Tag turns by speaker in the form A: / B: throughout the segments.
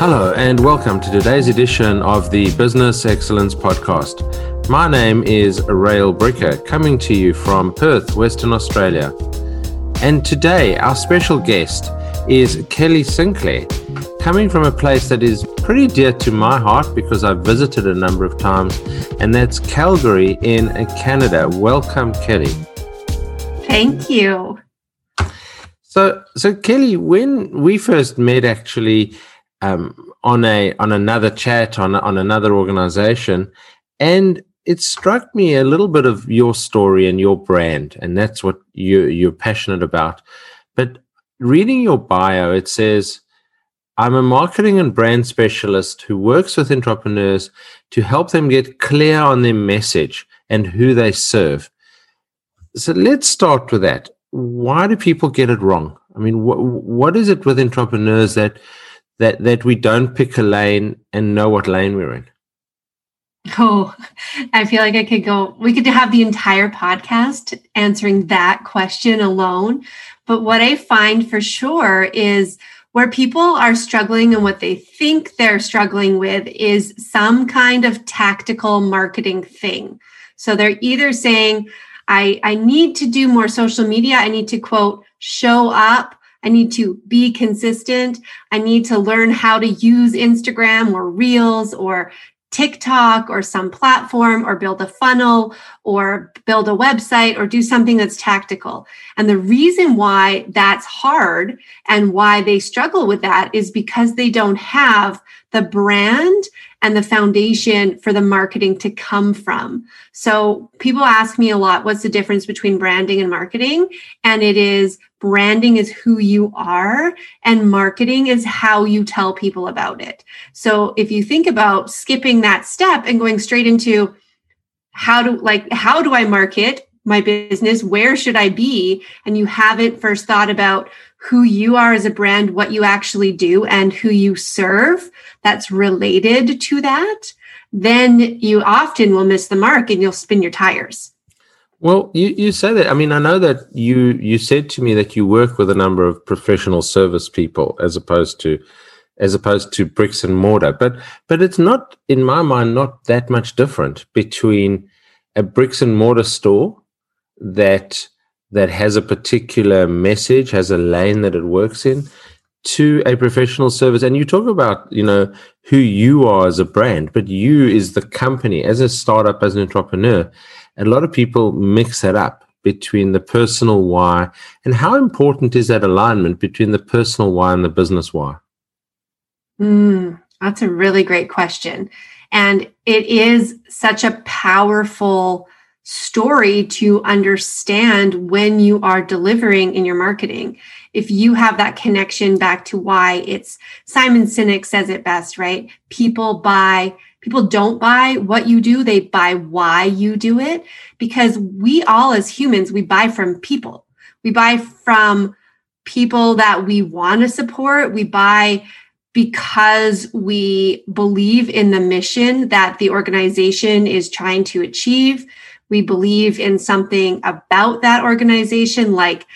A: Hello, and welcome to today's edition of the Business Excellence Podcast. My name is Rael Bricker, coming to you from Perth, Western Australia. And today, our special guest is Kelly Sinclair, coming from a place that is pretty dear to my heart because I've visited a number of times, and that's Calgary in Canada. Welcome, Kelly.
B: Thank you.
A: So, so Kelly, when we first met, actually, um, on a on another chat on on another organization, and it struck me a little bit of your story and your brand, and that's what you you're passionate about. But reading your bio, it says. I'm a marketing and brand specialist who works with entrepreneurs to help them get clear on their message and who they serve. So let's start with that. Why do people get it wrong? I mean, wh- what is it with entrepreneurs that that that we don't pick a lane and know what lane we're in?
B: Oh, I feel like I could go, we could have the entire podcast answering that question alone. But what I find for sure is where people are struggling and what they think they're struggling with is some kind of tactical marketing thing. So they're either saying, I, I need to do more social media. I need to quote, show up I need to be consistent. I need to learn how to use Instagram or Reels or TikTok or some platform or build a funnel or build a website or do something that's tactical. And the reason why that's hard and why they struggle with that is because they don't have the brand and the foundation for the marketing to come from. So people ask me a lot, what's the difference between branding and marketing? And it is branding is who you are and marketing is how you tell people about it. So if you think about skipping that step and going straight into how do like how do I market my business? Where should I be? And you haven't first thought about who you are as a brand, what you actually do, and who you serve that's related to that, then you often will miss the mark and you'll spin your tires.
A: Well, you, you say that. I mean, I know that you you said to me that you work with a number of professional service people as opposed to as opposed to bricks and mortar. But but it's not in my mind not that much different between a bricks and mortar store that that has a particular message, has a lane that it works in, to a professional service. And you talk about, you know, who you are as a brand, but you is the company as a startup, as an entrepreneur. A lot of people mix that up between the personal why and how important is that alignment between the personal why and the business why?
B: Mm, that's a really great question. And it is such a powerful story to understand when you are delivering in your marketing. If you have that connection back to why it's Simon Sinek says it best, right? People buy, people don't buy what you do, they buy why you do it because we all as humans, we buy from people. We buy from people that we want to support. We buy because we believe in the mission that the organization is trying to achieve we believe in something about that organization, like,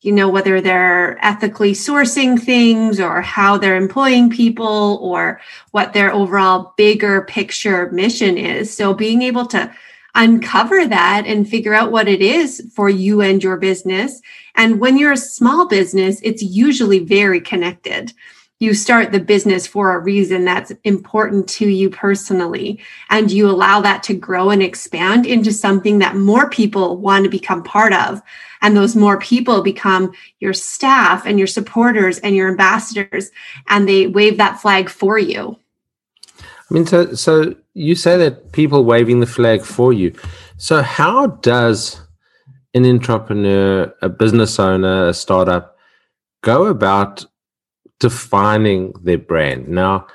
B: you know, whether they're ethically sourcing things or how they're employing people or what their overall bigger picture mission is. So being able to uncover that and figure out what it is for you and your business. And when you're a small business, it's usually very connected you start the business for a reason that's important to you personally. And you allow that to grow and expand into something that more people want to become part of. And those more people become your staff and your supporters and your ambassadors and they wave that flag for you.
A: I mean so so you say that people waving the flag for you. So how does an entrepreneur a business owner a startup go about defining their brand. Now,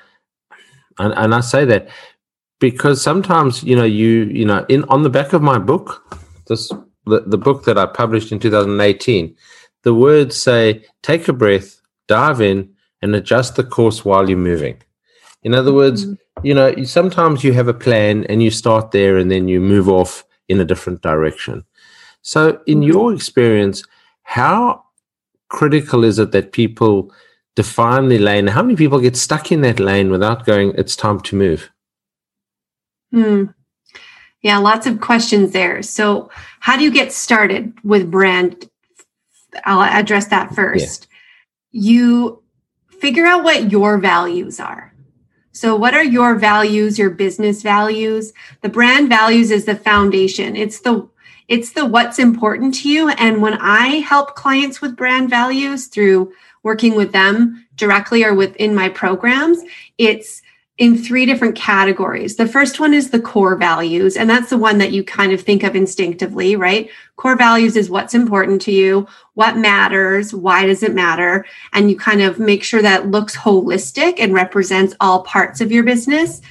A: and, and I say that because sometimes, you know, you, you know, in on the back of my book, this the, the book that I published in 2018, the words say, take a breath, dive in, and adjust the course while you're moving. In other words, mm-hmm. you know, sometimes you have a plan and you start there and then you move off in a different direction. So, in mm-hmm. your experience, how critical is it that people define the lane. How many people get stuck in that lane without going, it's time to move?
B: Hmm. Yeah, lots of questions there. So, how do you get started with brand? I'll address that first. Yeah. You figure out what your values are. So, what are your values, your business values? The brand values is the foundation. It's the it's the what's important to you. And when I help clients with brand values through working with them directly or within my programs, it's in three different categories. The first one is the core values, and that's the one that you kind of think of instinctively, right? Core values is what's important to you, what matters, why does it matter, and you kind of make sure that looks holistic and represents all parts of your business.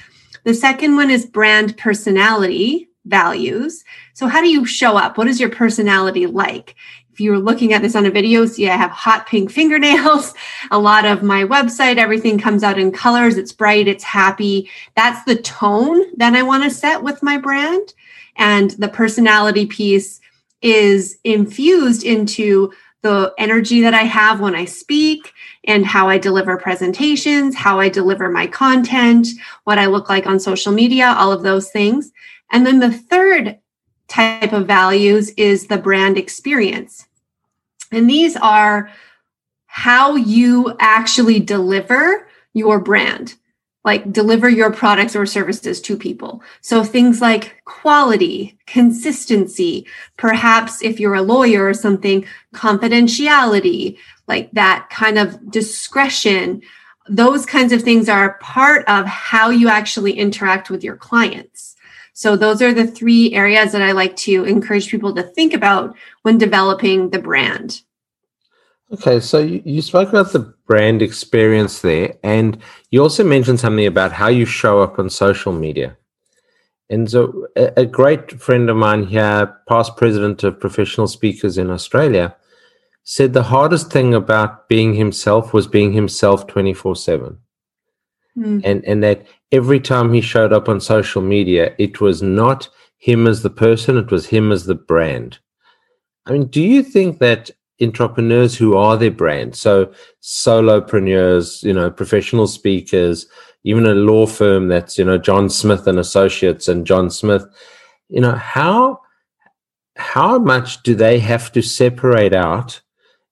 B: The second one is brand personality values. So, how do you show up? What is your personality like? If you're looking at this on a video, see I have hot pink fingernails. A lot of my website, everything comes out in colors. It's bright, it's happy. That's the tone that I want to set with my brand. And the personality piece is infused into the energy that I have when I speak and how I deliver presentations, how I deliver my content, what I look like on social media, all of those things. And then the third type of values is the brand experience. And these are how you actually deliver your brand, like deliver your products or services to people. So things like quality, consistency, perhaps if you're a lawyer or something, confidentiality, like that kind of discretion. Those kinds of things are part of how you actually interact with your clients. So those are the three areas that I like to encourage people to think about when developing the brand.
A: Okay, so you, you spoke about the brand experience there, and you also mentioned something about how you show up on social media. And so, a, a great friend of mine here, past president of professional speakers in Australia, said the hardest thing about being himself was being himself 24 7. Mm. And, and that every time he showed up on social media, it was not him as the person, it was him as the brand. I mean, do you think that entrepreneurs who are their brand, so solopreneurs, you know, professional speakers, even a law firm that's, you know, John Smith and Associates and John Smith, you know, how how much do they have to separate out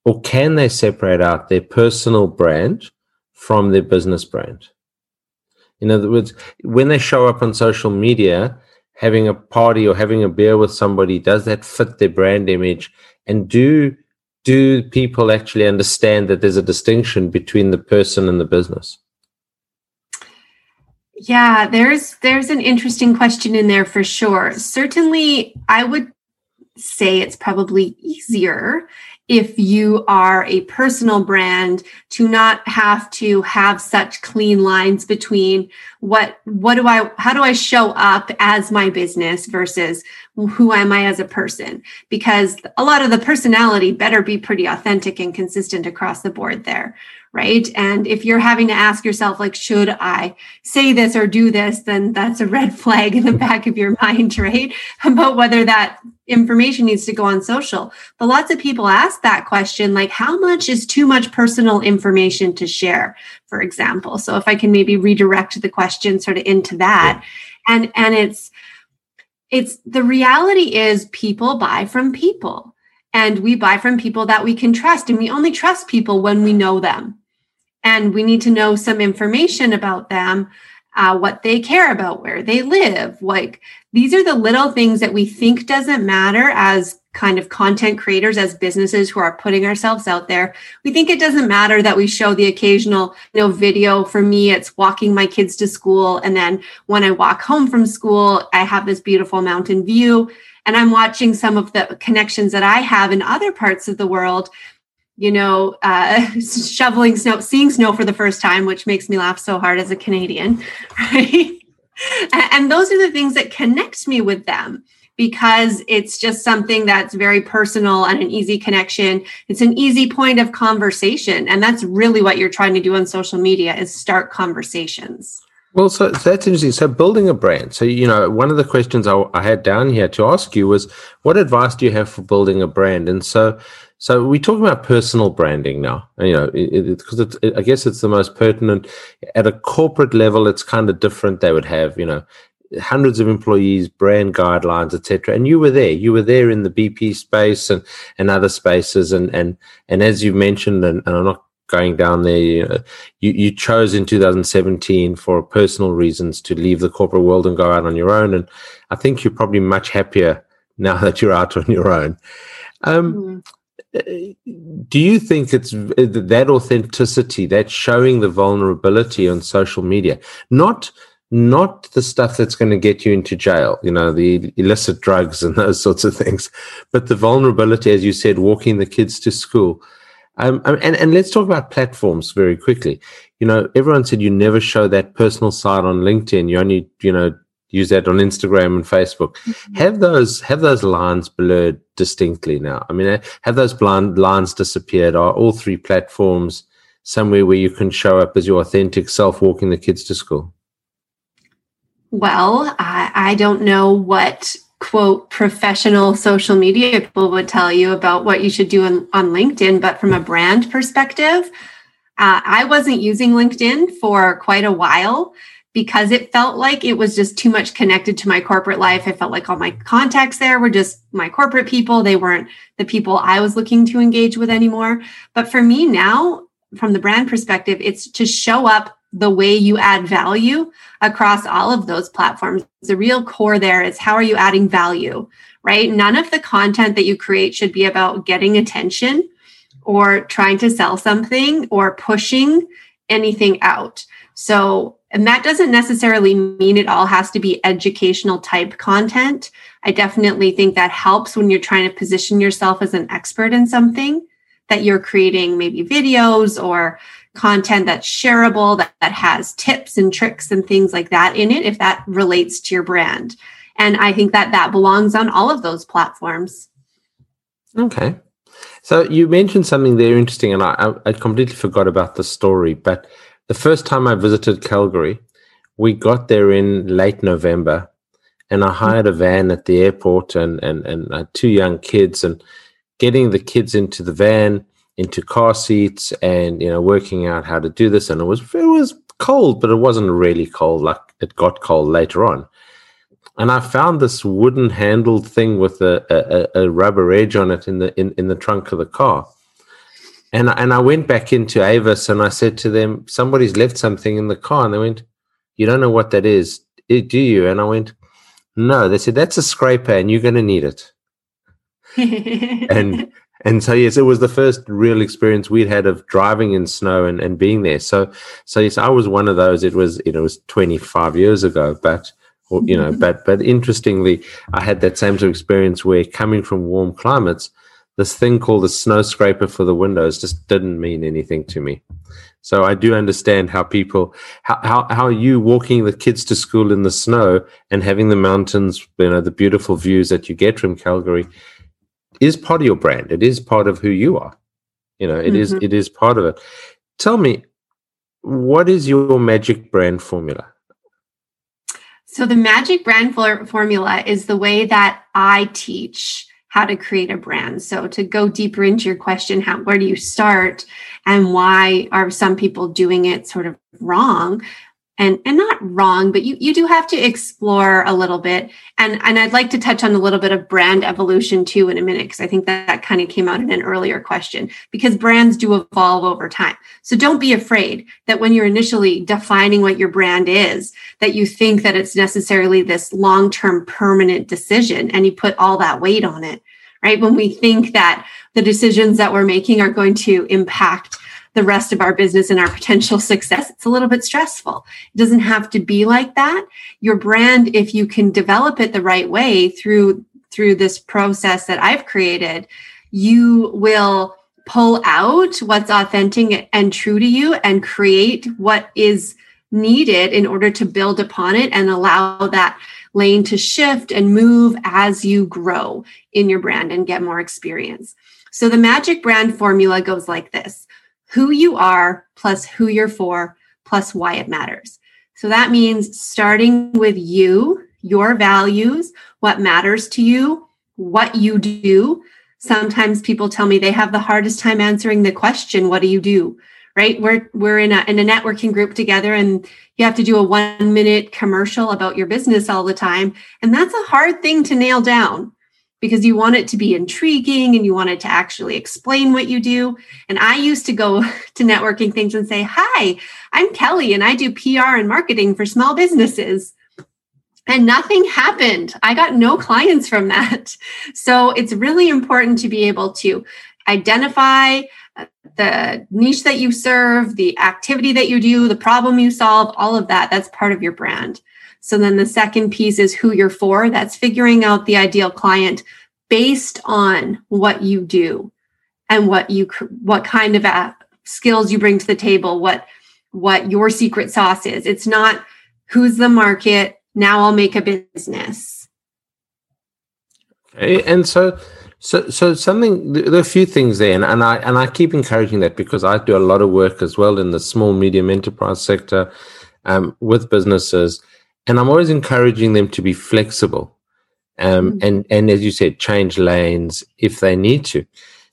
A: or can they separate out their personal brand from their business brand? In other words, when they show up on social media, having a party or having a beer with somebody, does that fit their brand image? And do do people actually understand that there's a distinction between the person and the business?
B: Yeah, there's there's an interesting question in there for sure. Certainly, I would say it's probably easier if you are a personal brand to not have to have such clean lines between what what do i how do i show up as my business versus who am i as a person? Because a lot of the personality better be pretty authentic and consistent across the board there right? And if you're having to ask yourself, like, should I say this or do this, then that's a red flag in the back of your mind, right? About whether that information needs to go on social. But lots of people ask that question, like, how much is too much personal information to share, for example? So if I can maybe redirect the question sort of into that. And and it's it's the reality is people buy from people and we buy from people that we can trust and we only trust people when we know them and we need to know some information about them uh, what they care about where they live like these are the little things that we think doesn't matter as kind of content creators as businesses who are putting ourselves out there. We think it doesn't matter that we show the occasional you know video for me it's walking my kids to school and then when i walk home from school i have this beautiful mountain view and i'm watching some of the connections that i have in other parts of the world you know, uh, shoveling snow, seeing snow for the first time, which makes me laugh so hard as a Canadian, right? and those are the things that connect me with them because it's just something that's very personal and an easy connection. It's an easy point of conversation. And that's really what you're trying to do on social media is start conversations.
A: Well, so, that's interesting. So, building a brand. So, you know, one of the questions I, I, had down here to ask you was, what advice do you have for building a brand? And so, So we talk about personal branding now. You know, because it, it, it, I guess it's the most pertinent. At a corporate level, it's kind of different. They would have, you know, hundreds of employees, brand guidelines, etc. And you were there. You were there in the BP space and and other spaces. And and and as you mentioned, and, and I'm not going down there. You, know, you, you chose in 2017 for personal reasons to leave the corporate world and go out on your own. And I think you're probably much happier now that you're out on your own. Um, mm do you think it's that authenticity that showing the vulnerability on social media not not the stuff that's going to get you into jail you know the illicit drugs and those sorts of things but the vulnerability as you said walking the kids to school? Um, um and, and let's talk about platforms very quickly. You know everyone said you never show that personal side on linkedin. You only you know use that on Instagram and Facebook. Mm-hmm. Have those have those lines blurred distinctly now? I mean, have those blind lines disappeared? Are all three platforms somewhere where you can show up as your authentic self, walking the kids to school?
B: Well, I, I don't know what quote professional social media people would tell you about what you should do on, on LinkedIn, but from a brand perspective, uh, I wasn't using LinkedIn for quite a while because it felt like it was just too much connected to my corporate life. I felt like all my contacts there were just my corporate people. They weren't the people I was looking to engage with anymore. But for me now, from the brand perspective, it's to show up the way you add value across all of those platforms. The real core there is how are you adding value, right? None of the content that you create should be about getting attention or trying to sell something or pushing anything out. So and that doesn't necessarily mean it all has to be educational type content. I definitely think that helps when you're trying to position yourself as an expert in something that you're creating maybe videos or content that's shareable that, that has tips and tricks and things like that in it if that relates to your brand. And I think that that belongs on all of those platforms.
A: Okay. So you mentioned something there interesting, and I, I completely forgot about the story, but the first time I visited Calgary, we got there in late November, and I hired a van at the airport and and and I had two young kids and getting the kids into the van into car seats and you know working out how to do this. And it was it was cold but it wasn't really cold like it got cold later on. And I found this wooden handled thing with a, a, a rubber edge on it in the in, in the trunk of the car and and I went back into Avis and I said to them, somebody's left something in the car, and they went, "You don't know what that is, eh, do you?" And I went, "No." They said, "That's a scraper, and you're going to need it." and and so yes, it was the first real experience we'd had of driving in snow and, and being there. So so yes, I was one of those. It was it was 25 years ago, but or, you know, but but interestingly, I had that same sort of experience where coming from warm climates this thing called a snow scraper for the windows just didn't mean anything to me. So I do understand how people, how, how, how you walking the kids to school in the snow and having the mountains, you know, the beautiful views that you get from Calgary is part of your brand. It is part of who you are. You know, it mm-hmm. is it is part of it. Tell me, what is your magic brand formula?
B: So the magic brand for- formula is the way that I teach how to create a brand. So to go deeper into your question, how where do you start and why are some people doing it sort of wrong? And and not wrong but you you do have to explore a little bit. And and I'd like to touch on a little bit of brand evolution too in a minute because I think that that kind of came out in an earlier question because brands do evolve over time. So don't be afraid that when you're initially defining what your brand is that you think that it's necessarily this long-term permanent decision and you put all that weight on it right? When we think that the decisions that we're making are going to impact the rest of our business and our potential success, it's a little bit stressful. It doesn't have to be like that. Your brand, if you can develop it the right way through through this process that I've created, you will pull out what's authentic and true to you and create what is needed in order to build upon it and allow that lane to shift and move as you grow in your brand and get more experience. So the magic brand formula goes like this who you are plus who you're for plus why it matters. So that means starting with you, your values, what matters to you, what you do. sometimes people tell me they have the hardest time answering the question, what do you do? Right? We're we're in a in a networking group together and you have to do a 1 minute commercial about your business all the time, and that's a hard thing to nail down because you want it to be intriguing and you want it to actually explain what you do. And I used to go to networking things and say, "Hi, I'm Kelly and I do PR and marketing for small businesses." and nothing happened. I got no clients from that. So it's really important to be able to identify uh, the niche that you serve, the activity that you do, the problem you solve, all of that. That's part of your brand. So then the second piece is who you're for. That's figuring out the ideal client based on what you do and what you what kind of skills you bring to the table, what what your secret sauce is. It's not who's the market, now I'll make a business.
A: Okay, and so so so something there are a few things there, and, and I and I keep encouraging that because I do a lot of work as well in the small medium enterprise sector um, with businesses, and I'm always encouraging them to be flexible, um, mm-hmm. and and as you said, change lanes if they need to.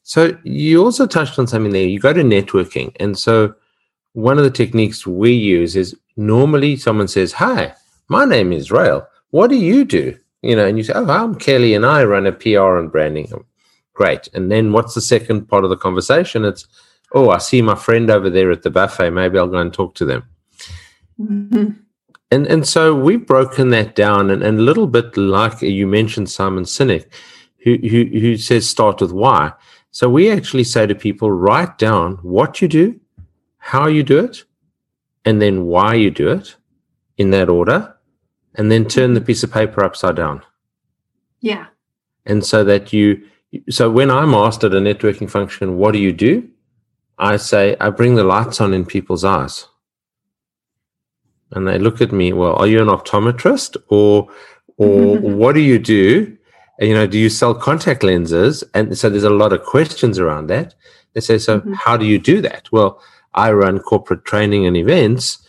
A: So you also touched on something there. You go to networking, and so one of the techniques we use is normally someone says, "Hi." my name is Rael. What do you do? You know, and you say, oh, I'm Kelly and I run a PR and branding. Great. And then what's the second part of the conversation? It's, oh, I see my friend over there at the buffet. Maybe I'll go and talk to them. Mm-hmm. And and so we've broken that down, and, and a little bit like you mentioned Simon Sinek, who, who who says start with why. So we actually say to people, write down what you do, how you do it, and then why you do it in that order and then turn the piece of paper upside down.
B: Yeah.
A: And so that you, so when I'm asked at a networking function, what do you do? I say, I bring the lights on in people's eyes. And they look at me, well, are you an optometrist or, or what do you do? And, you know, do you sell contact lenses? And so there's a lot of questions around that. They say, so mm-hmm. how do you do that? Well, I run corporate training and events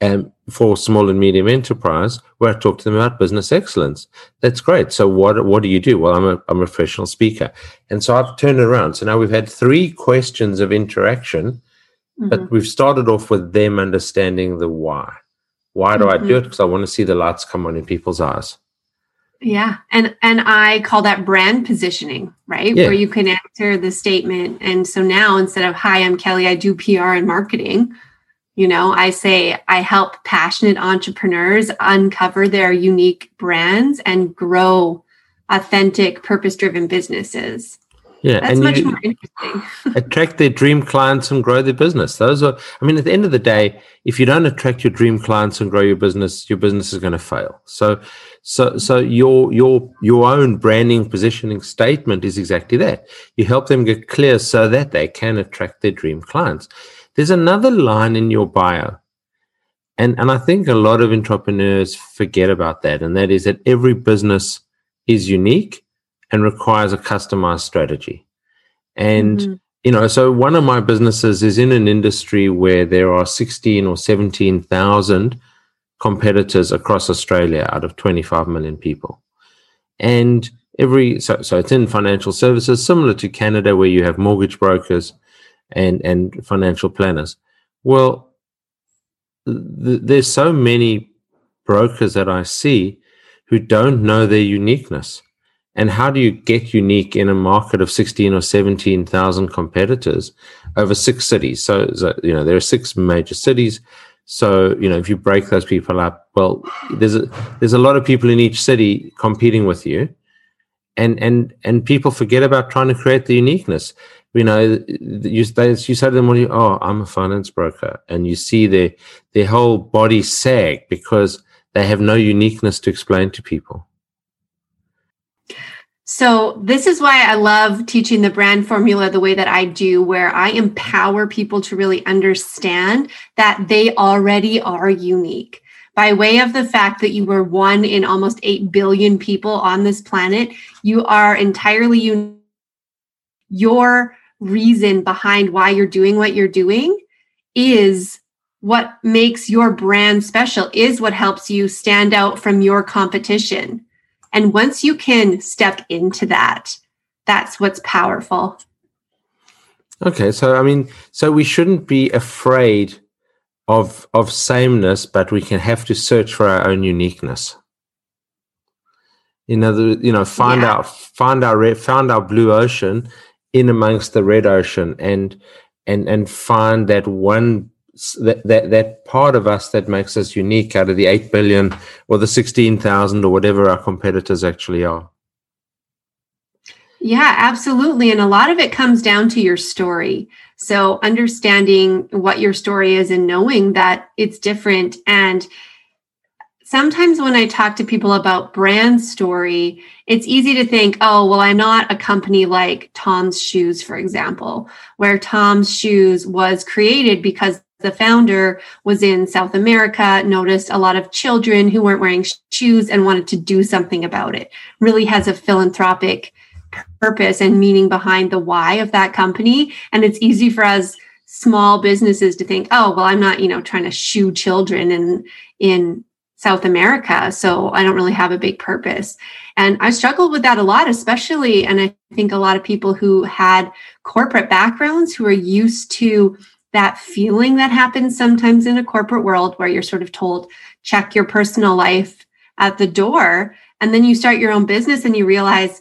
A: um, for small and medium enterprise where I talk to them about business excellence. That's great. So what what do you do? Well, I'm a I'm a professional speaker, and so I've turned it around. So now we've had three questions of interaction, mm-hmm. but we've started off with them understanding the why. Why do mm-hmm. I do mm-hmm. it? Because I want to see the lights come on in people's eyes.
B: Yeah, and and I call that brand positioning, right? Yeah. Where you can answer the statement. And so now instead of "Hi, I'm Kelly. I do PR and marketing," You know, I say I help passionate entrepreneurs uncover their unique brands and grow authentic, purpose driven businesses.
A: Yeah,
B: that's much more interesting.
A: attract their dream clients and grow their business. Those are, I mean, at the end of the day, if you don't attract your dream clients and grow your business, your business is going to fail. So, so, so your your your own branding positioning statement is exactly that. You help them get clear so that they can attract their dream clients. There's another line in your bio. And, and I think a lot of entrepreneurs forget about that. And that is that every business is unique and requires a customized strategy. And, mm-hmm. you know, so one of my businesses is in an industry where there are 16 or 17,000 competitors across Australia out of 25 million people. And every, so, so it's in financial services, similar to Canada, where you have mortgage brokers and and financial planners. Well, th- there's so many brokers that I see who don't know their uniqueness. And how do you get unique in a market of 16 or 17,000 competitors over six cities? So, so, you know, there are six major cities. So, you know, if you break those people up, well, there's a, there's a lot of people in each city competing with you. And, and, and people forget about trying to create the uniqueness you know, you, they, you say to them, well, you, oh, I'm a finance broker. And you see their, their whole body sag because they have no uniqueness to explain to people.
B: So, this is why I love teaching the brand formula the way that I do, where I empower people to really understand that they already are unique. By way of the fact that you were one in almost 8 billion people on this planet, you are entirely unique. Your reason behind why you're doing what you're doing is what makes your brand special, is what helps you stand out from your competition. And once you can step into that, that's what's powerful.
A: Okay, so I mean, so we shouldn't be afraid of of sameness, but we can have to search for our own uniqueness. You know, the, you know, find yeah. out, find our red, found our blue ocean in amongst the red ocean, and and and find that one that, that that part of us that makes us unique out of the 8 billion or the 16,000 or whatever our competitors actually are.
B: Yeah, absolutely. And a lot of it comes down to your story. So understanding what your story is and knowing that it's different. And sometimes when I talk to people about brand story, it's easy to think, oh, well, I'm not a company like Tom's Shoes, for example, where Tom's Shoes was created because the founder was in South America, noticed a lot of children who weren't wearing shoes and wanted to do something about it. Really has a philanthropic purpose and meaning behind the why of that company. And it's easy for us small businesses to think, oh, well, I'm not, you know, trying to shoe children in in South America, so I don't really have a big purpose. And I struggled with that a lot, especially, and I think a lot of people who had corporate backgrounds who are used to that feeling that happens sometimes in a corporate world where you're sort of told, check your personal life at the door. And then you start your own business and you realize,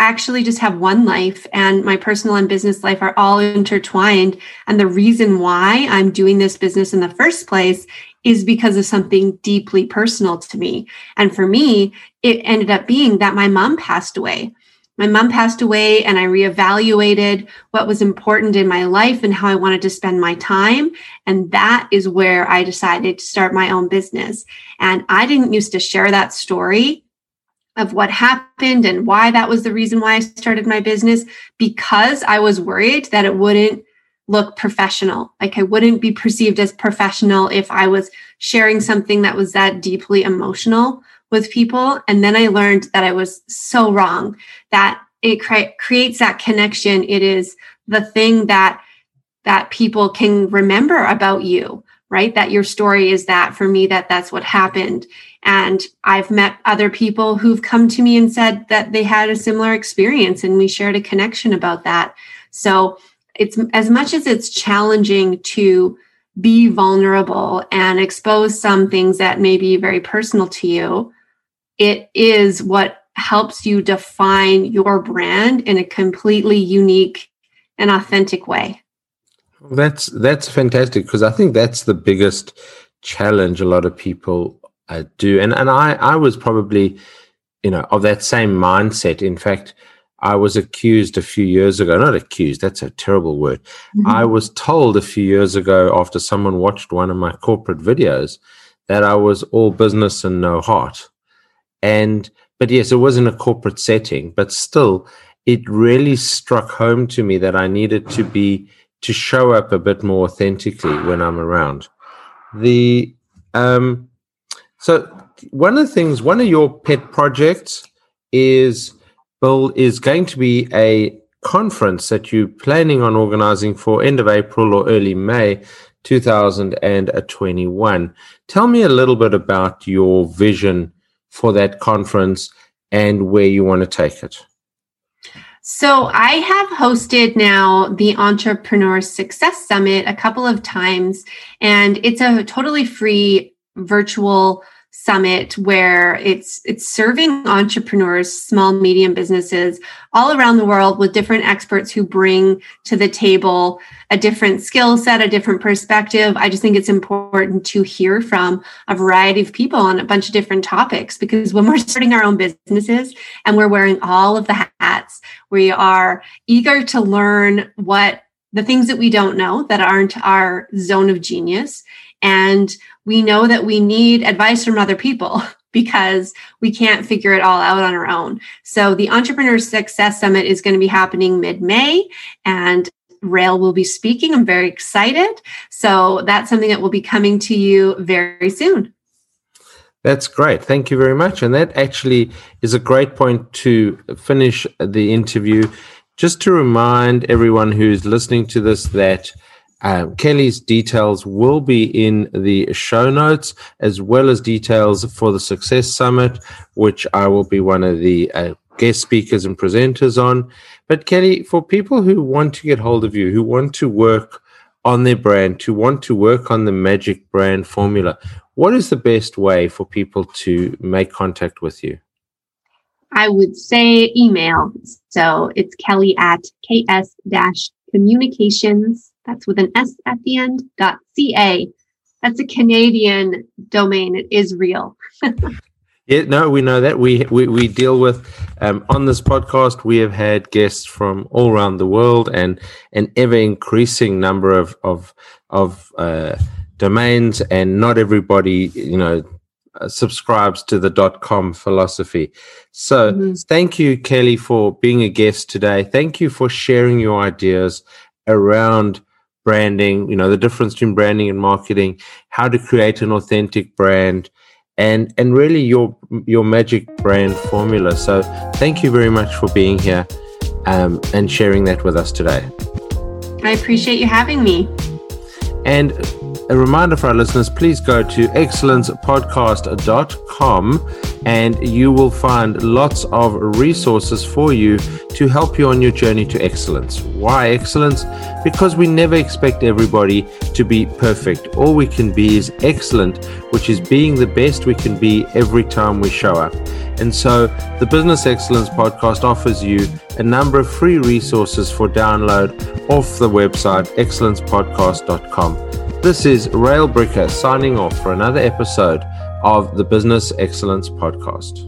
B: I actually just have one life and my personal and business life are all intertwined. And the reason why I'm doing this business in the first place is because of something deeply personal to me. And for me, it ended up being that my mom passed away. My mom passed away and I reevaluated what was important in my life and how I wanted to spend my time. And that is where I decided to start my own business. And I didn't used to share that story of what happened and why that was the reason why I started my business because I was worried that it wouldn't look professional. Like I wouldn't be perceived as professional if I was sharing something that was that deeply emotional with people. And then I learned that I was so wrong, that it cre- creates that connection. It is the thing that that people can remember about you right that your story is that for me that that's what happened and I've met other people who've come to me and said that they had a similar experience and we shared a connection about that. So it's as much as it's challenging to be vulnerable and expose some things that may be very personal to you, it is what helps you define your brand in a completely unique and authentic way.
A: That's that's fantastic because I think that's the biggest challenge a lot of people uh, do. And and I I was probably you know of that same mindset. In fact, I was accused a few years ago. Not accused. That's a terrible word. Mm-hmm. I was told a few years ago after someone watched one of my corporate videos that I was all business and no heart. And but yes, it was in a corporate setting, but still, it really struck home to me that I needed to be to show up a bit more authentically when I'm around. The um, so one of the things, one of your pet projects is Bill is going to be a conference that you're planning on organizing for end of April or early May 2021. Tell me a little bit about your vision for that conference and where you want to take it.
B: So, I have hosted now the Entrepreneur Success Summit a couple of times, and it's a totally free virtual summit where it's it's serving entrepreneurs small medium businesses all around the world with different experts who bring to the table a different skill set a different perspective. I just think it's important to hear from a variety of people on a bunch of different topics because when we're starting our own businesses and we're wearing all of the hats we are eager to learn what the things that we don't know that aren't our zone of genius and we know that we need advice from other people because we can't figure it all out on our own. So the Entrepreneur Success Summit is going to be happening mid-May and Rael will be speaking. I'm very excited. So that's something that will be coming to you very soon.
A: That's great. Thank you very much. And that actually is a great point to finish the interview. Just to remind everyone who's listening to this that um, Kelly's details will be in the show notes, as well as details for the Success Summit, which I will be one of the uh, guest speakers and presenters on. But Kelly, for people who want to get hold of you, who want to work on their brand, to want to work on the magic brand formula, what is the best way for people to make contact with you?
B: I would say email. So it's Kelly at ks communications. That's with an S at the end. Dot ca. That's a Canadian domain. It is real.
A: yeah, no, we know that. We we, we deal with um, on this podcast. We have had guests from all around the world and an ever increasing number of of of uh, domains, and not everybody, you know, uh, subscribes to the dot com philosophy. So, mm-hmm. thank you, Kelly, for being a guest today. Thank you for sharing your ideas around branding. You know, the difference between branding and marketing, how to create an authentic brand. And, and really your your magic brand formula. So thank you very much for being here um, and sharing that with us today.
B: I appreciate you having me.
A: And a reminder for our listeners please go to excellencepodcast.com and you will find lots of resources for you to help you on your journey to excellence. Why excellence? Because we never expect everybody to be perfect. All we can be is excellent, which is being the best we can be every time we show up. And so the Business Excellence Podcast offers you a number of free resources for download off the website excellencepodcast.com. This is Raelbricker signing off for another episode of the Business Excellence Podcast.